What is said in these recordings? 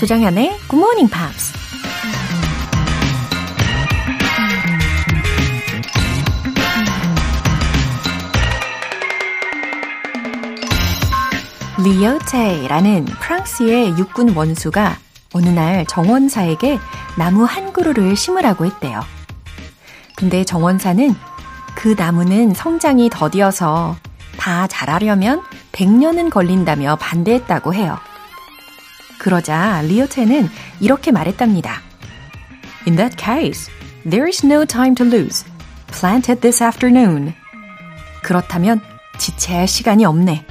조정현의 Good Morning Pops. 리오테라는 프랑스의 육군 원수가 어느 날 정원사에게 나무 한 그루를 심으라고 했대요. 근데 정원사는 그 나무는 성장이 더디어서 다 자라려면 100년은 걸린다며 반대했다고 해요. 그러자 리오테는 이렇게 말했답니다. In that case, there is no time to lose. Plant it this afternoon. 그렇다면 지체할 시간이 없네.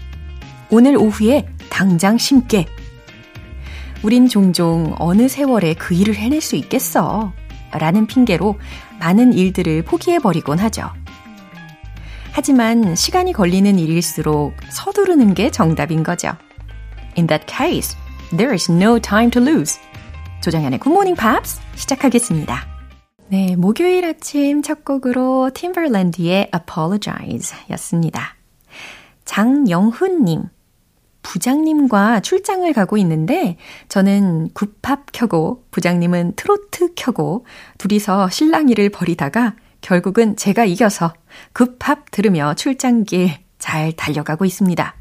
오늘 오후에 당장 심게. 우린 종종 어느 세월에 그 일을 해낼 수 있겠어. 라는 핑계로 많은 일들을 포기해버리곤 하죠. 하지만 시간이 걸리는 일일수록 서두르는 게 정답인 거죠. In that case, there is no time to lose. 조정현의 Good Morning Pops 시작하겠습니다. 네, 목요일 아침 첫 곡으로 팀벌랜드의 Apologize 였습니다. 장영훈님. 부장님과 출장을 가고 있는데 저는 굿팝 켜고 부장님은 트로트 켜고 둘이서 실랑이를 벌이다가 결국은 제가 이겨서 굿팝 들으며 출장길 잘 달려가고 있습니다.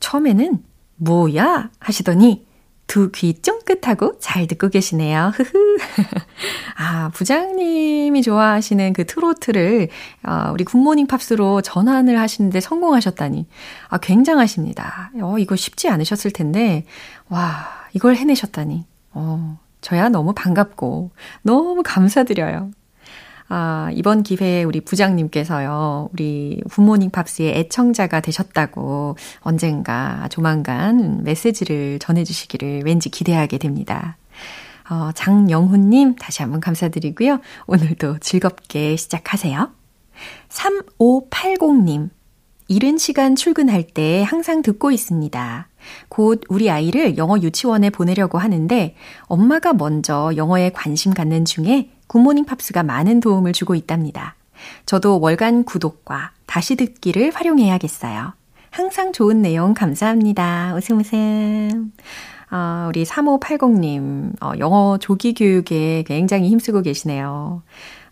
처음에는 뭐야 하시더니 두 귀 쫑긋하고 잘 듣고 계시네요. 흐흐. 아, 부장님이 좋아하시는 그 트로트를 어, 우리 굿모닝 팝스로 전환을 하시는데 성공하셨다니. 아, 굉장하십니다. 어, 이거 쉽지 않으셨을 텐데, 와, 이걸 해내셨다니. 어, 저야 너무 반갑고, 너무 감사드려요. 아, 이번 기회에 우리 부장님께서요, 우리 굿모닝 팝스의 애청자가 되셨다고 언젠가 조만간 메시지를 전해주시기를 왠지 기대하게 됩니다. 어, 장영훈님, 다시 한번 감사드리고요. 오늘도 즐겁게 시작하세요. 3580님, 이른 시간 출근할 때 항상 듣고 있습니다. 곧 우리 아이를 영어 유치원에 보내려고 하는데 엄마가 먼저 영어에 관심 갖는 중에 굿모닝 팝스가 많은 도움을 주고 있답니다. 저도 월간 구독과 다시 듣기를 활용해야겠어요. 항상 좋은 내용 감사합니다. 웃음 웃음. 어, 우리 3580님, 어, 영어 조기 교육에 굉장히 힘쓰고 계시네요.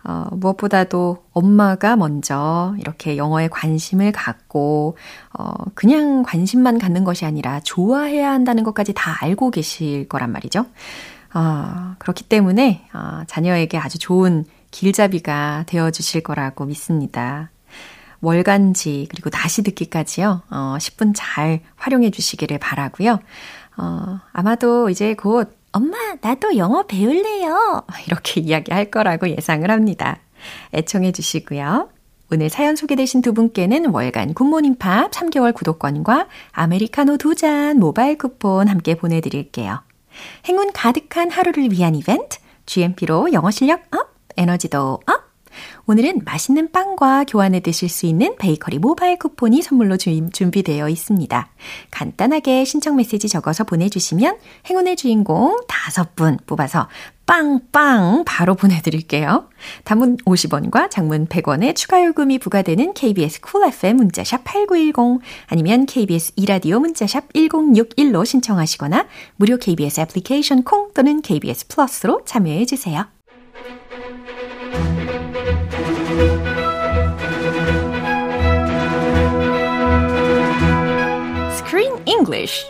어, 무엇보다도 엄마가 먼저 이렇게 영어에 관심을 갖고, 어, 그냥 관심만 갖는 것이 아니라 좋아해야 한다는 것까지 다 알고 계실 거란 말이죠. 어, 그렇기 때문에, 어, 자녀에게 아주 좋은 길잡이가 되어 주실 거라고 믿습니다. 월간지, 그리고 다시 듣기까지요, 어, 10분 잘 활용해 주시기를 바라고요 어, 아마도 이제 곧 엄마, 나도 영어 배울래요. 이렇게 이야기할 거라고 예상을 합니다. 애청해 주시고요. 오늘 사연 소개되신 두 분께는 월간 굿모닝 팝 3개월 구독권과 아메리카노 두 잔 모바일 쿠폰 함께 보내드릴게요. 행운 가득한 하루를 위한 이벤트, GMP로 영어 실력 up, 에너지도 up! 오늘은 맛있는 빵과 교환해 드실 수 있는 베이커리 모바일 쿠폰이 선물로 주, 준비되어 있습니다. 간단하게 신청 메시지 적어서 보내주시면 행운의 주인공 다섯 분 뽑아서 빵빵 바로 보내드릴게요. 단문 50원과 장문 100원의 추가 요금이 부과되는 KBS Cool FM 문자샵 8910 아니면 KBS 이라디오 문자샵 1061로 신청하시거나 무료 KBS 애플리케이션 콩 또는 KBS 플러스로 참여해 주세요. English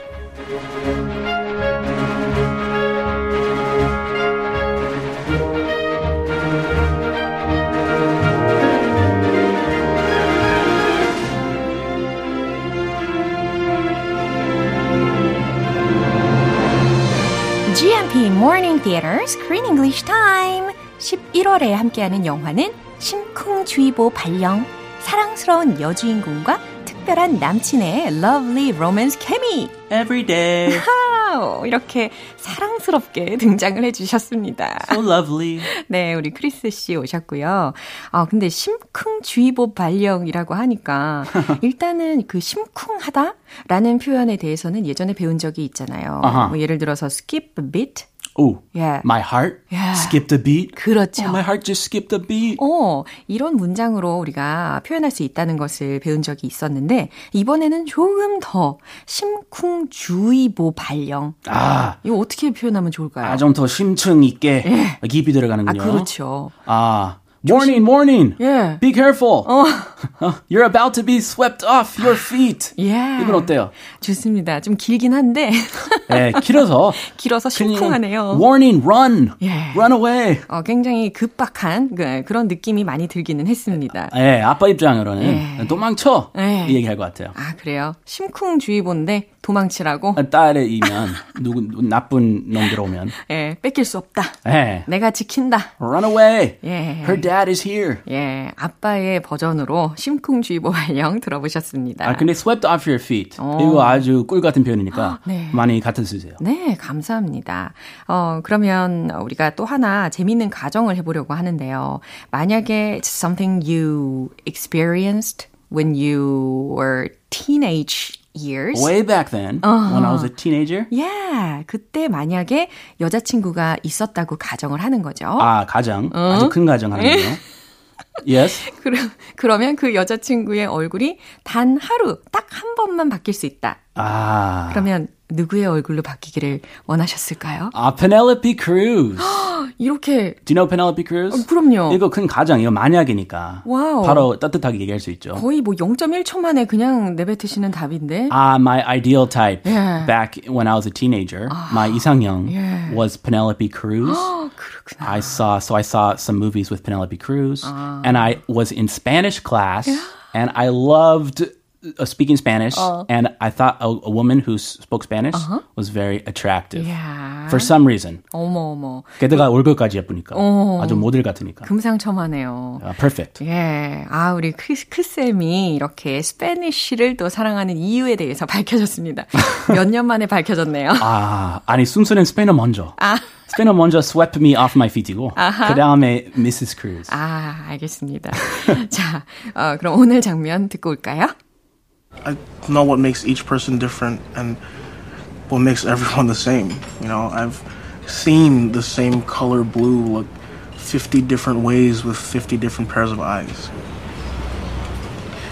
Morning Theater Screen English Time 11월에 함께하는 영화는 심쿵주의보 발령, 사랑스러운 여주인공과 특별한 남친의 lovely romance 케미. Every day. 이렇게 사랑스럽게 등장을 해주셨습니다. So lovely. 네, 우리 크리스 씨 오셨고요. 아, 근데 심쿵주의보 발령이라고 하니까 일단은 그 심쿵하다라는 표현에 대해서는 예전에 배운 적이 있잖아요. Uh-huh. 뭐 예를 들어서 skip a bit Oh, Yeah. my heart Yeah. skipped a beat. 그렇죠. Oh, my heart just skipped a beat. 어, 이런 문장으로 우리가 표현할 수 있다는 것을 배운 적이 있었는데, 이번에는 조금 더 심쿵주의보 발령. 아, 이거 어떻게 표현하면 좋을까요? 아, 좀 더 심층 있게 깊이 들어가는군요. 아, 그렇죠. 아, warning, warning. 예. Be careful. You're about to be swept off your feet. 예. 이건 어때요? 좋습니다. 좀 길긴 한데, 네, 길어서 길어서 심쿵하네요. warning, run. 예. Run away. 어, 굉장히 급박한 그, 그런 느낌이 많이 들기는 했습니다. 예, 아빠 입장으로는 예. 도망쳐. 예. 이 얘기할 것 같아요. 아, 그래요? 심쿵주의보인데 도망치라고? 딸이면 누구 누구 나쁜 놈들 오면 예, 뺏길 수 없다. 예. 내가 지킨다. Run away. 예. Her dad is here. 예, 아빠의 버전으로 심쿵주의보 발령 들어보셨습니다. 아, 근데 swept off your feet. 어. 이거 아주 꿀 같은 표현이니까 네. 많이 갖다 쓰세요. 네, 감사합니다. 어, 그러면 우리가 또 하나 재미있는 가정을 해보려고 하는데요. 만약에 something you experienced when you were teenage years. Way back then, when I was a teenager. Yeah, 그때 만약에 여자친구가 있었다고 가정을 하는 거죠. 아, 가정. 어? 아주 큰 가정 하는군요. Yes. 그러, 그러면 그 여자친구의 얼굴이 단 하루, 딱 한 번만 바뀔 수 있다. 아. 그러면 누구의 얼굴로 바뀌기를 원하셨을까요? 아, Penelope Cruz. 이렇게, Do you know Penelope Cruz? 어, 그럼요. 이거 큰 가정, 이거 만약이니까. 와우. 바로 따뜻하게 얘기할 수 있죠. 거의 뭐 0.1초 만에 그냥 내뱉으시는 답인데. Ah, my ideal type Yeah. back when I was a teenager, my 이상형 Yeah. was Penelope Cruz. 어, 그렇구나. I saw so I saw some movies with Penelope Cruz, and I was in Spanish class, and I loved uh, speaking Spanish, and I thought a, a woman who s- spoke Spanish was very attractive 이야. for some reason. 어머, 어머. 게다가 얼굴까지 예쁘니까 아주 모델 같으니까. 금상첨화네요. Uh, perfect. 예. 아, 우리 크, 크쌤이 이렇게 스페니쉬를 또 사랑하는 이유에 대해서 밝혀졌습니다. 몇 년 만에 밝혀졌네요. 아 아니 순서는 스페인어 먼저. 스페인어 먼저 swept me off my feet이고 그 다음에 Mrs. Cruz. 아, 알겠습니다. 자, 어, 그럼 오늘 장면 듣고 올까요? I know what makes each person different and what makes everyone the same. You know, I've seen the same color blue look 50 different ways with 50 different pairs of eyes.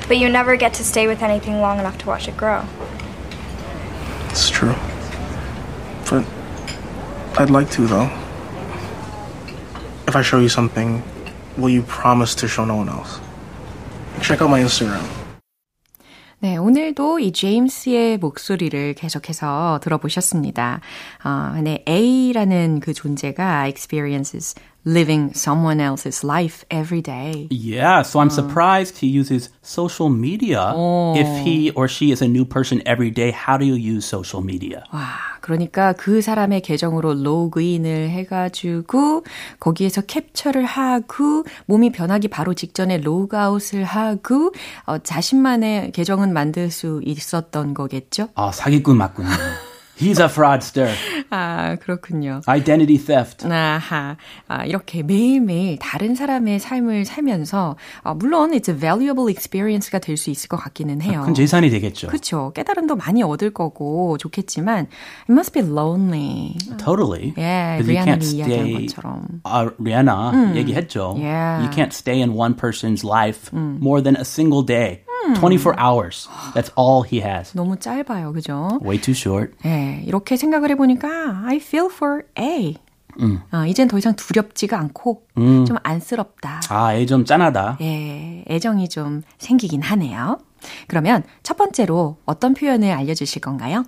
But you never get to stay with anything long enough to watch it grow. It's true. But I'd like to, though. If I show you something, will you promise to show no one else? Check out my Instagram. 네, 오늘도 이 제임스의 목소리를 계속해서 들어보셨습니다. 어, 네, A라는 그 존재가 experiences living someone else's life every day. Yeah, so I'm surprised he uses social media. If he or she is a new person every day, how do you use social media? 와, 그러니까 그 사람의 계정으로 로그인을 해가지고 거기에서 캡처를 하고 몸이 변하기 바로 직전에 로그아웃을 하고 어, 자신만의 계정은 만들 수 있었던 거겠죠? 아, 사기꾼 맞군요. He's a fraudster. 아, 그렇군요. Identity theft. 아하, 아, 이렇게 매일매일 다른 사람의 삶을 살면서, 아, 물론 it's a valuable experience가 될 수 있을 것 같기는 해요. 큰 재산이 되겠죠. 그쵸. 깨달음도 많이 얻을 거고 좋겠지만, it must be lonely. Totally. 예, can't 리아나이 이야기한. 것처럼. 아, 리아나 얘기했죠. Yeah. You can't stay in one person's life more than a single day. 24 hours. That's all he has. 너무 짧아요, 그죠? Way too short. 예, 이렇게 생각을 해보니까, I feel for A. 아, 이젠 더 이상 두렵지가 않고, 좀 안쓰럽다. 아, 얘좀 짠하다. 예, 애정이 좀 생기긴 하네요. 그러면 첫 번째로 어떤 표현을 알려주실 건가요?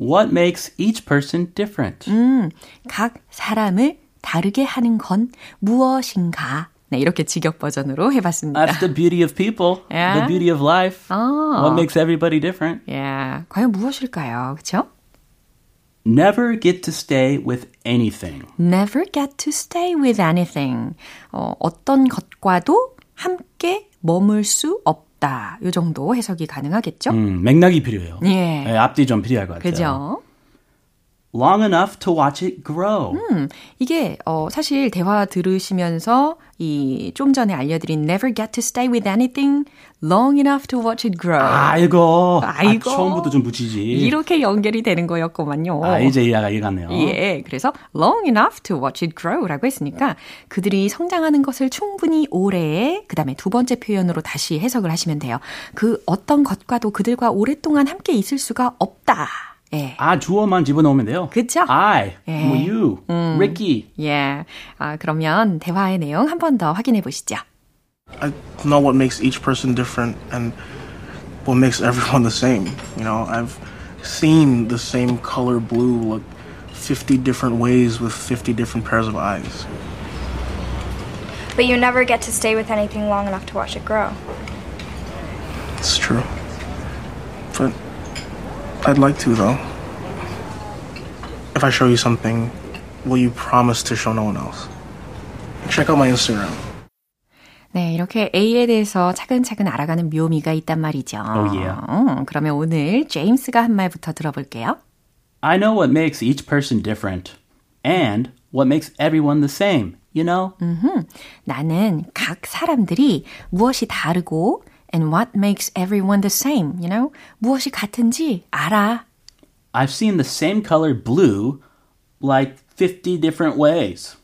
What makes each person different? 각 사람을 다르게 하는 건 무엇인가? 네, 이렇게 직역 버전으로 해봤습니다. That's the beauty of people. Yeah. The beauty of life. 아. What makes everybody different? 예, 과연 무엇일까요? 그쵸? Never get to stay with anything. Never get to stay with anything. 어, 어떤 것과도 함께 머물 수 없다. 요 정도 해석이 가능하겠죠? 음, 맥락이 필요해요. 예. 네, 앞뒤 좀 필요할 것 같아요. 그죠? Long enough to watch it grow. 이게 어 사실 대화 들으시면서 이 좀 전에 알려드린 never get to stay with anything long enough to watch it grow. 아이고. 아이고. 아, 처음부터 좀 붙이지. 이렇게 연결이 되는 거였구만요. 아, 이제 이해가 이해갔네요. 예, 그래서 long enough to watch it grow라고 했으니까 그들이 성장하는 것을 충분히 오래 그 다음에 두 번째 표현으로 다시 해석을 하시면 돼요. 그 어떤 것과도 그들과 오랫동안 함께 있을 수가 없다. 예. 아, 주어만 집어넣으면 돼요. 그쵸? I, 예. 뭐 you, Ricky. 예. 아, 그러면 대화의 내용 한 번 더 확인해 보시죠. I know what makes each person different and what makes everyone the same. You know, I've seen the same color blue look 50 different ways with 50 different pairs of eyes. But you never get to stay with anything long enough to watch it grow. It's true. But I'd like to, though. If I show you something, will you promise to show no one else? Check out my Instagram. 네, 이렇게 A에 대해서 차근차근 알아가는 묘미가 있단 말이죠. Oh, yeah. 음, 그러면 오늘 제임스가 한 말부터 들어볼게요. I know what makes each person different and what makes everyone the same, you know? 나는 각 사람들이 무엇이 다르고 and what makes everyone the same, you know? 무엇이 같은지 알아. I've seen the same color blue like 50 different ways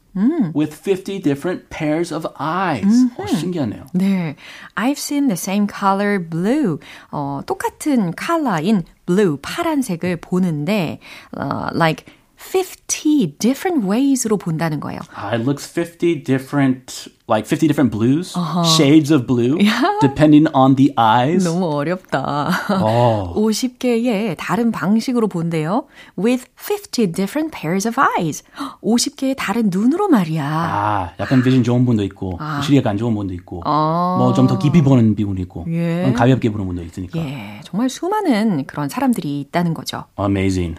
with 50 different pairs of eyes. 어, 신기하네요. 네. I've seen the same color blue. 어, 똑같은 컬러인 blue, 파란색을 보는데, 어, like 50 different ways로 본다는 거예요. Uh, it looks 50 different, like 50 different blues, shades of blue, depending on the eyes. 너무 어렵다. 어. 50개의 다른 방식으로 본대요. With 50 different pairs of eyes. 50개의 다른 눈으로 말이야. 아, 약간 비전 좋은 분도 있고, 시력이 안 좋은 분도 있고, 뭐좀 더 깊이 보는 분도 있고, 예. 좀 가볍게 보는 분도 있으니까. 예, 정말 수많은 그런 사람들이 있다는 거죠. Amazing.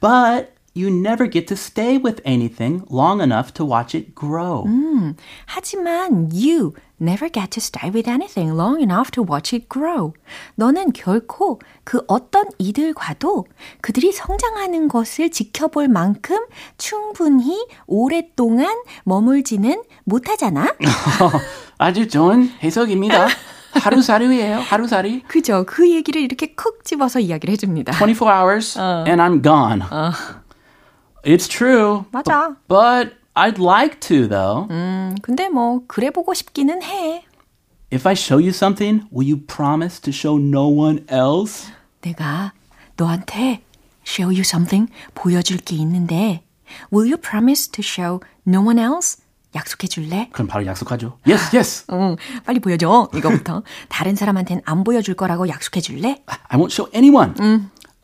But you never get to stay with anything long enough to watch it grow. 하지만 you never get to stay with anything long enough to watch it grow. 너는 결코 그 어떤 이들과도 그들이 성장하는 것을 지켜볼 만큼 충분히 오랫동안 머물지는 못하잖아. 아주 좋은 해석입니다. 하루살이에요, 하루살이. 그죠? 그 얘기를 이렇게 콕 집어서 이야기를 해줍니다. 24 hours and I'm gone. It's true. 맞아. But, I'd like to though. 음, 근데 뭐 그래 보고 싶기는 해. If I show you something, will you promise to show no one else? 내가 너한테 show you something 보여줄 게 있는데 will you promise to show no one else? 약속해 줄래? 그럼 바로 약속하죠. Yes, yes. 응, 빨리 보여줘. 이거부터. 다른 사람한텐 안 보여줄 거라고 약속해 줄래? I won't show anyone.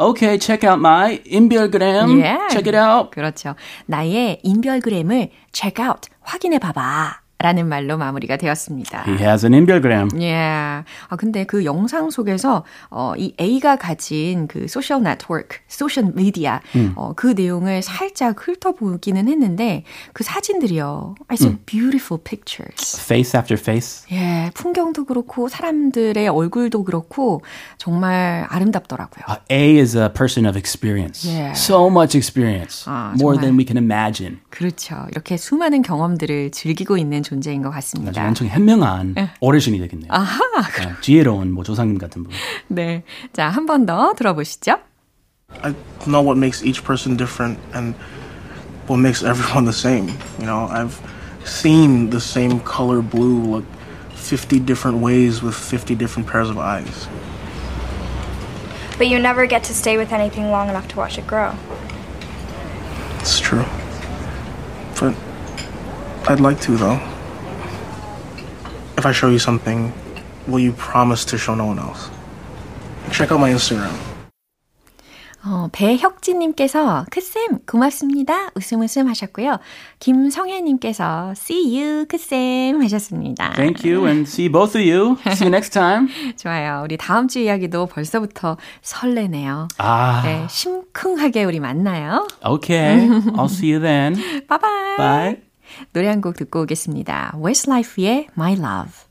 Okay, check out my 인별그램. Yeah. Check it out. 그렇죠. 나의 인별그램을 check out, 확인해 봐봐. 라는 말로 마무리가 되었습니다. He has an 인별그램. 예. 아, 근데 그 영상 속에서, 어, 이 A가 가진 그 소셜 네트워크, 소셜 미디어, 어, 그 내용을 살짝 훑어보기는 했는데, 그 사진들이요. I saw beautiful pictures. Face after face. 예, 풍경도 그렇고, 사람들의 얼굴도 그렇고, 정말 아름답더라고요. Uh, A is a person of experience. Yeah. So much experience. 아, More 정말. than we can imagine. 그렇죠. 이렇게 수많은 경험들을 즐기고 있는 존재인 것 같습니다. 엄청 현명한 어르신이 되겠네요. 아하. 네, 지혜로운 뭐 조상님 같은 분. 네. 자, 한 번 더 들어보시죠. I know what makes each person different and what makes everyone the same. You know, I've seen the same color blue look 50 different ways with 50 different pairs of eyes. But you never get to stay with anything long enough to watch it grow. It's true. But I'd like to, though. If I show you something, will you promise to show no one else? Check out my Instagram. 어, 배혁진님께서 크쌤 고맙습니다. 웃음 웃음 하셨고요. 김성혜님께서 see you 크쌤 하셨습니다. Thank you and see both of you. See you next time. 좋아요. 우리 다음 주 이야기도 벌써부터 설레네요. 아, 네, 심쿵하게 우리 만나요. okay. I'll see you then. Bye-bye. Bye. 노래 한 곡 듣고 오겠습니다. Westlife의 My Love.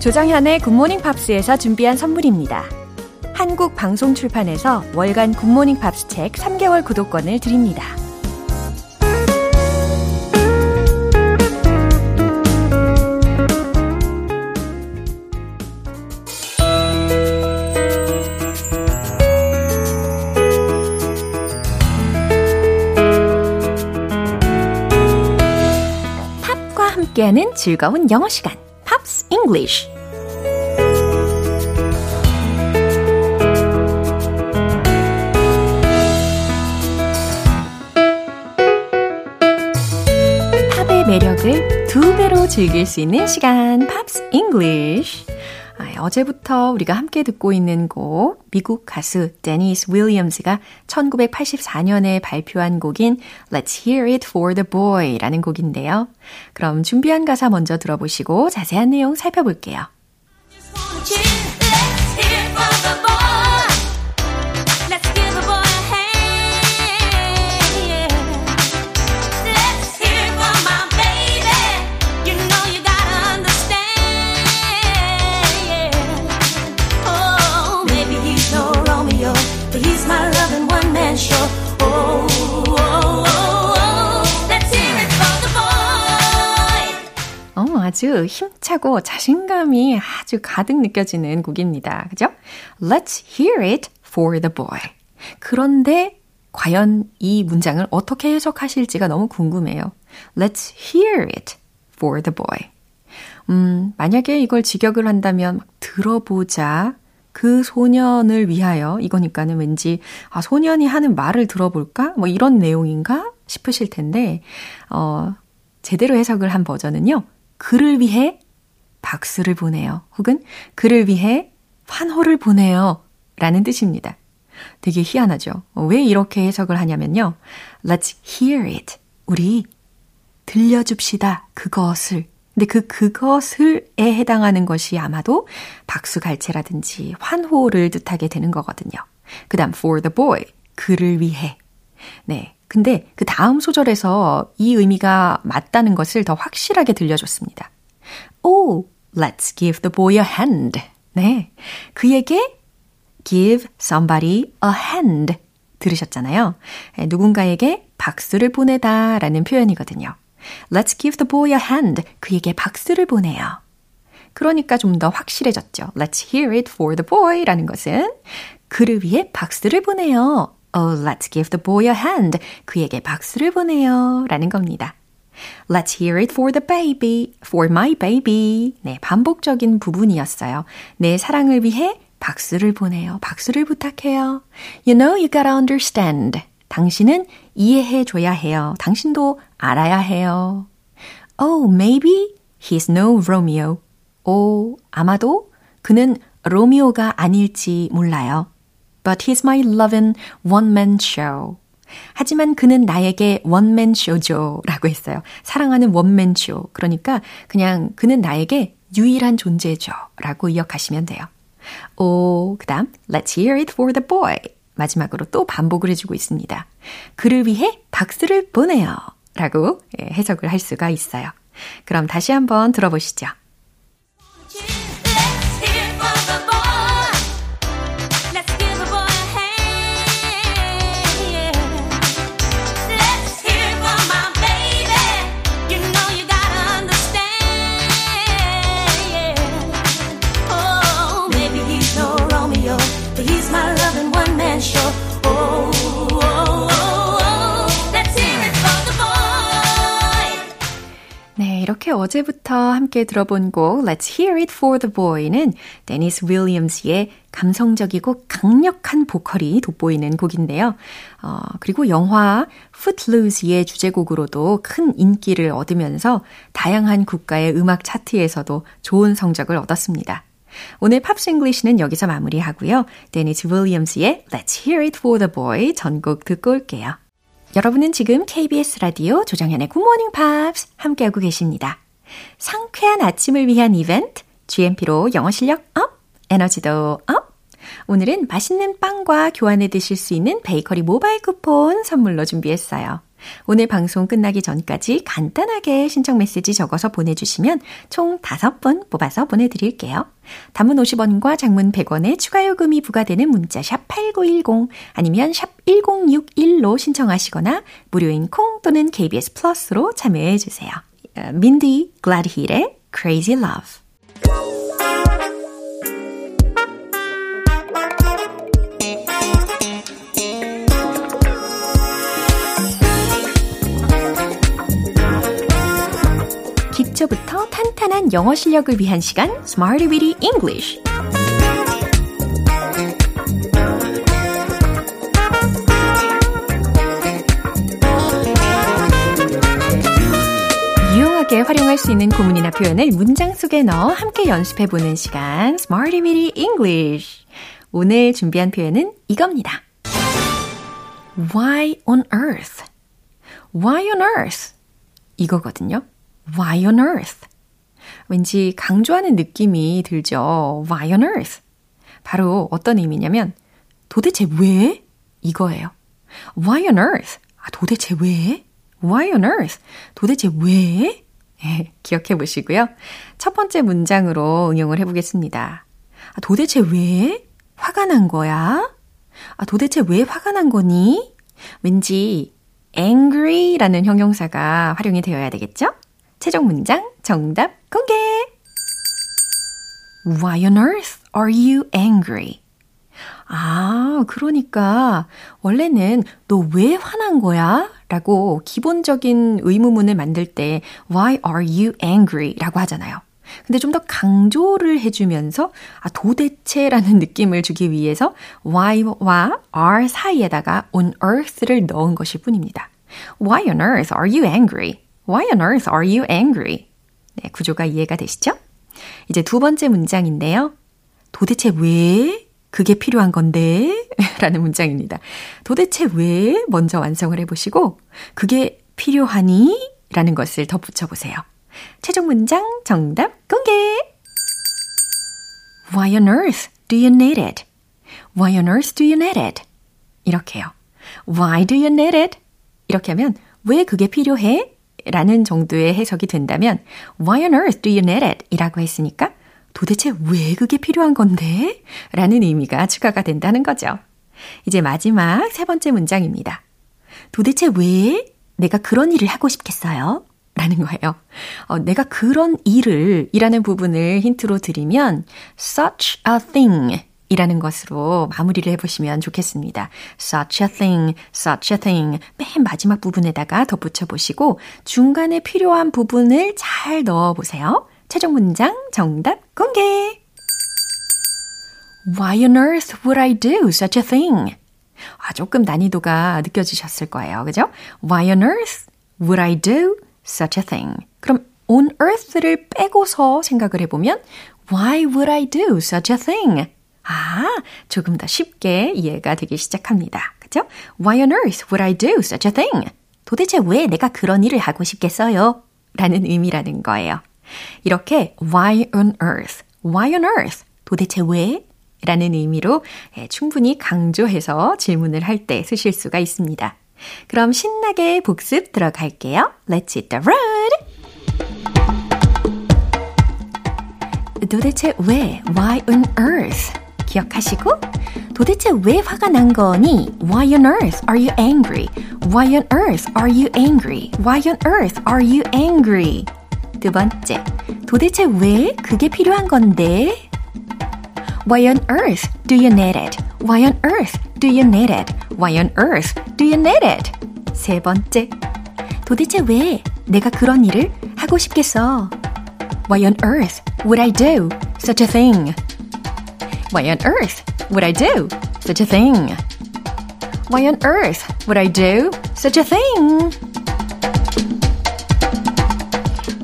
조정현의 굿모닝 팝스에서 준비한 선물입니다. 한국 방송 출판에서 월간 굿모닝 팝스 책 3개월 구독권을 드립니다. 함께하는 즐거운 영어 시간, Pops English. 매력을 두 배로 즐길 수 있는 시간, Pops English. 아, 어제부터 우리가 함께 듣고 있는 곡, 미국 가수 데니스 윌리엄스가 1984년에 발표한 곡인 Let's Hear It for the Boy 라는 곡인데요. 그럼 준비한 가사 먼저 들어보시고 자세한 내용 살펴볼게요. 아주 힘차고 자신감이 아주 가득 느껴지는 곡입니다. 그죠? Let's hear it for the boy. 그런데 과연 이 문장을 어떻게 해석하실지가 너무 궁금해요. Let's hear it for the boy. 음, 만약에 이걸 직역을 한다면 들어보자. 그 소년을 위하여 이거니까는 왠지 아 소년이 하는 말을 들어볼까? 뭐 이런 내용인가 싶으실 텐데 어 제대로 해석을 한 버전은요. 그를 위해 박수를 보내요. 혹은 그를 위해 환호를 보내요. 라는 뜻입니다. 되게 희한하죠. 왜 이렇게 해석을 하냐면요. Let's hear it. 우리 들려줍시다. 그것을. 근데 그 그것을에 해당하는 것이 아마도 박수 갈채라든지 환호를 뜻하게 되는 거거든요. 그 다음 for the boy. 그를 위해. 네. 근데 그 다음 소절에서 이 의미가 맞다는 것을 더 확실하게 들려줬습니다. Oh, let's give the boy a hand. 네. 그에게 give somebody a hand. 들으셨잖아요. 누군가에게 박수를 보내다 라는 표현이거든요. Let's give the boy a hand. 그에게 박수를 보내요. 그러니까 좀 더 확실해졌죠. Let's hear it for the boy 라는 것은 그를 위해 박수를 보내요. Oh, let's give the boy a hand. 그에게 박수를 보내요. 라는 겁니다. Let's hear it for the baby, for my baby. 네, 반복적인 부분이었어요. 내 사랑을 위해 박수를 보내요. 박수를 부탁해요. You know you gotta understand. 당신은 이해해 줘야 해요. 당신도 알아야 해요. Oh, maybe he's no Romeo. 오, 아마도 그는 로미오가 아닐지 몰라요. But he's my loving one-man show. 하지만 그는 나에게 원맨 쇼죠. 라고 했어요. 사랑하는 원맨 쇼. 그러니까 그냥 그는 나에게 유일한 존재죠. 라고 기억하시면 돼요. 오, 그 다음, let's hear it for the boy. 마지막으로 또 반복을 해주고 있습니다. 그를 위해 박수를 보내요. 라고 해석을 할 수가 있어요. 그럼 다시 한번 들어보시죠. 이렇게 어제부터 함께 들어본 곡 Let's Hear It For The Boy는 데니스 윌리엄스의 감성적이고 강력한 보컬이 돋보이는 곡인데요. 어, 그리고 영화 Footloose의 주제곡으로도 큰 인기를 얻으면서 다양한 국가의 음악 차트에서도 좋은 성적을 얻었습니다. 오늘 Pops English는 여기서 마무리하고요. 데니스 윌리엄스의 Let's Hear It For The Boy 전곡 듣고 올게요. 여러분은 지금 KBS 라디오 조정현의 굿모닝 팝스 함께하고 계십니다. 상쾌한 아침을 위한 이벤트, GMP로 영어 실력 up, 에너지도 up. 오늘은 맛있는 빵과 교환해 드실 수 있는 베이커리 모바일 쿠폰 선물로 준비했어요. 오늘 방송 끝나기 전까지 간단하게 신청 메시지 적어서 보내주시면 총 5분 뽑아서 보내드릴게요. 단문 50원과 장문 100원의 추가 요금이 부과되는 문자 샵 8910 아니면 샵 1061로 신청하시거나 무료인 콩 또는 KBS 플러스로 참여해 주세요. 민디 글라드힐의 Crazy Love 기초부터 탄탄한 영어 실력을 위한 시간 Smarty Weedy English 유용하게 활용할 수 있는 구문이나 표현을 문장 속에 넣어 함께 연습해보는 시간 Smarty Weedy English 오늘 준비한 표현은 이겁니다. Why on earth? Why on earth? 이거거든요. Why on earth? 왠지 강조하는 느낌이 들죠. Why on earth? 바로 어떤 의미냐면 도대체 왜? 이거예요. Why on earth? 아, 도대체 왜? Why on earth? 도대체 왜? 예, 기억해 보시고요. 첫 번째 문장으로 응용을 해보겠습니다. 아, 도대체 왜 화가 난 거야? 아, 도대체 왜 화가 난 거니? 왠지 angry라는 형용사가 활용이 되어야 되겠죠? 최종 문장 정답 공개! Why on earth are you angry? 아, 그러니까 원래는 너 왜 화난 거야? 라고 기본적인 의무문을 만들 때 Why are you angry? 라고 하잖아요. 근데 좀 더 강조를 해주면서 아, 도대체라는 느낌을 주기 위해서 why와 are 사이에다가 on earth를 넣은 것일 뿐입니다. Why on earth are you angry? Why on earth are you angry? 네, 구조가 이해가 되시죠? 이제 두 번째 문장인데요. 도대체 왜 그게 필요한 건데? 라는 문장입니다. 도대체 왜 먼저 완성을 해보시고, 그게 필요하니? 라는 것을 덧붙여 보세요. 최종 문장 정답 공개! Why on earth do you need it? Why on earth do you need it? 이렇게요. Why do you need it? 이렇게 하면 왜 그게 필요해? 라는 정도의 해석이 된다면 Why on earth do you need it? 이라고 했으니까 도대체 왜 그게 필요한 건데? 라는 의미가 추가가 된다는 거죠. 이제 마지막 세 번째 문장입니다. 도대체 왜 내가 그런 일을 하고 싶겠어요? 라는 거예요. 어, 내가 그런 일을 이라는 부분을 힌트로 드리면 such a thing 이라는 것으로 마무리를 해보시면 좋겠습니다. such a thing, such a thing 맨 마지막 부분에다가 덧붙여 보시고 중간에 필요한 부분을 잘 넣어 보세요. 최종 문장 정답 공개! Why on earth would I do such a thing? 아, 조금 난이도가 느껴지셨을 거예요. 그죠? Why on earth would I do such a thing? 그럼 on earth를 빼고서 생각을 해보면 Why would I do such a thing? 아, 조금 더 쉽게 이해가 되기 시작합니다. 그죠? Why on earth would I do such a thing? 도대체 왜 내가 그런 일을 하고 싶겠어요? 라는 의미라는 거예요. 이렇게 why on earth, why on earth, 도대체 왜? 라는 의미로 충분히 강조해서 질문을 할 때 쓰실 수가 있습니다. 그럼 신나게 복습 들어갈게요. Let's hit the road! 도대체 왜? Why on earth? 기억하시고 도대체 왜 화가 난 거니? Why on earth are you angry? Why on earth are you angry? Why on earth are you angry? 두 번째, 도대체 왜 그게 필요한 건데? Why on earth do you need it? Why on earth do you need it? Why on earth do you need it? 세 번째, 도대체 왜 내가 그런 일을 하고 싶겠어? Why on earth would I do such a thing? Why on earth would I do such a thing? Why on earth would I do such a thing?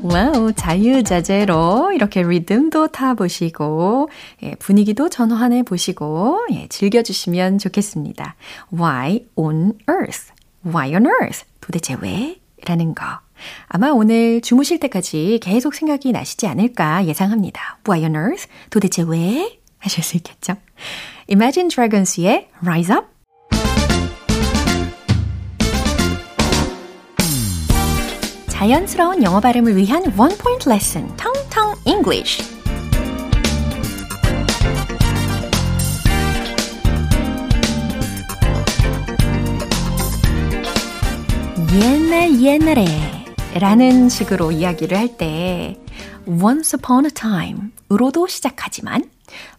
와우, 자유자재로 이렇게 리듬도 타보시고, 예, 분위기도 전환해 보시고, 예, 즐겨주시면 좋겠습니다. Why on earth? Why on earth? 도대체 왜? 라는 거. 아마 오늘 주무실 때까지 계속 생각이 나시지 않을까 예상합니다. Why on earth? 도대체 왜? 하실 수 있겠죠? Imagine Dragons의 Rise Up 자연스러운 영어 발음을 위한 원 포인트 레슨, 텅텅 English. 옛날 옛날에 라는 식으로 이야기를 할 때 once upon a time 으로도 시작하지만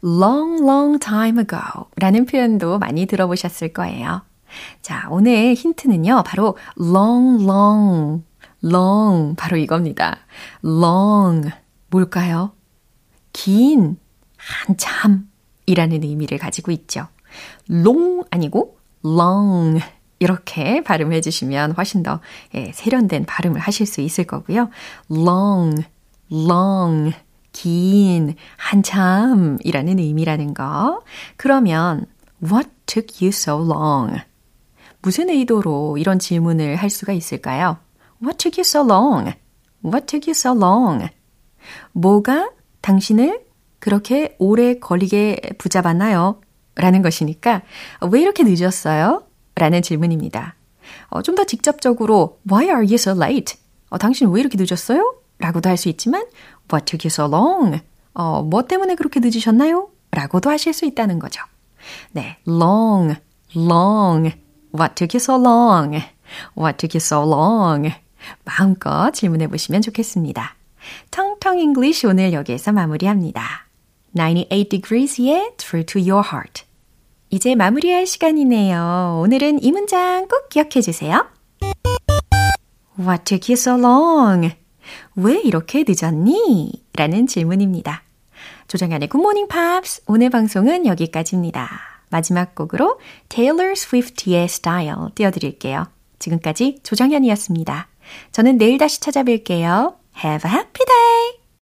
long long time ago 라는 표현도 많이 들어보셨을 거예요. 자, 오늘 힌트는요, 바로 long, long, long, 바로 이겁니다. long, 뭘까요? 긴, 한참, 이라는 의미를 가지고 있죠. long 아니고 long, 이렇게 발음해 주시면 훨씬 더 예, 세련된 발음을 하실 수 있을 거고요. long, long, 긴, 한참이라는 의미라는 거. 그러면 what took you so long? 무슨 의도로 이런 질문을 할 수가 있을까요? What took you so long? What took you so long? 뭐가 당신을 그렇게 오래 걸리게 붙잡았나요? 라는 것이니까 왜 이렇게 늦었어요? 라는 질문입니다. 어, 좀 더 직접적으로 Why are you so late? 어, 당신 왜 이렇게 늦었어요? 라고도 할 수 있지만 What took you so long? 어, 뭐 때문에 그렇게 늦으셨나요? 라고도 하실 수 있다는 거죠. 네, long, long. What took you so long? What took you so long? 마음껏 질문해 보시면 좋겠습니다. 텅텅 English 오늘 여기에서 마무리합니다. 98 Degrees의 True to Your Heart. 이제 마무리할 시간이네요. 오늘은 이 문장 꼭 기억해 주세요. What took you so long? 왜 이렇게 늦었니? 라는 질문입니다. 조정현의 Morning Pops 오늘 방송은 여기까지입니다. 마지막 곡으로 Taylor Swift의 Style 띄워드릴게요. 지금까지 조정현이었습니다. 저는 내일 다시 찾아뵐게요. Have a happy day!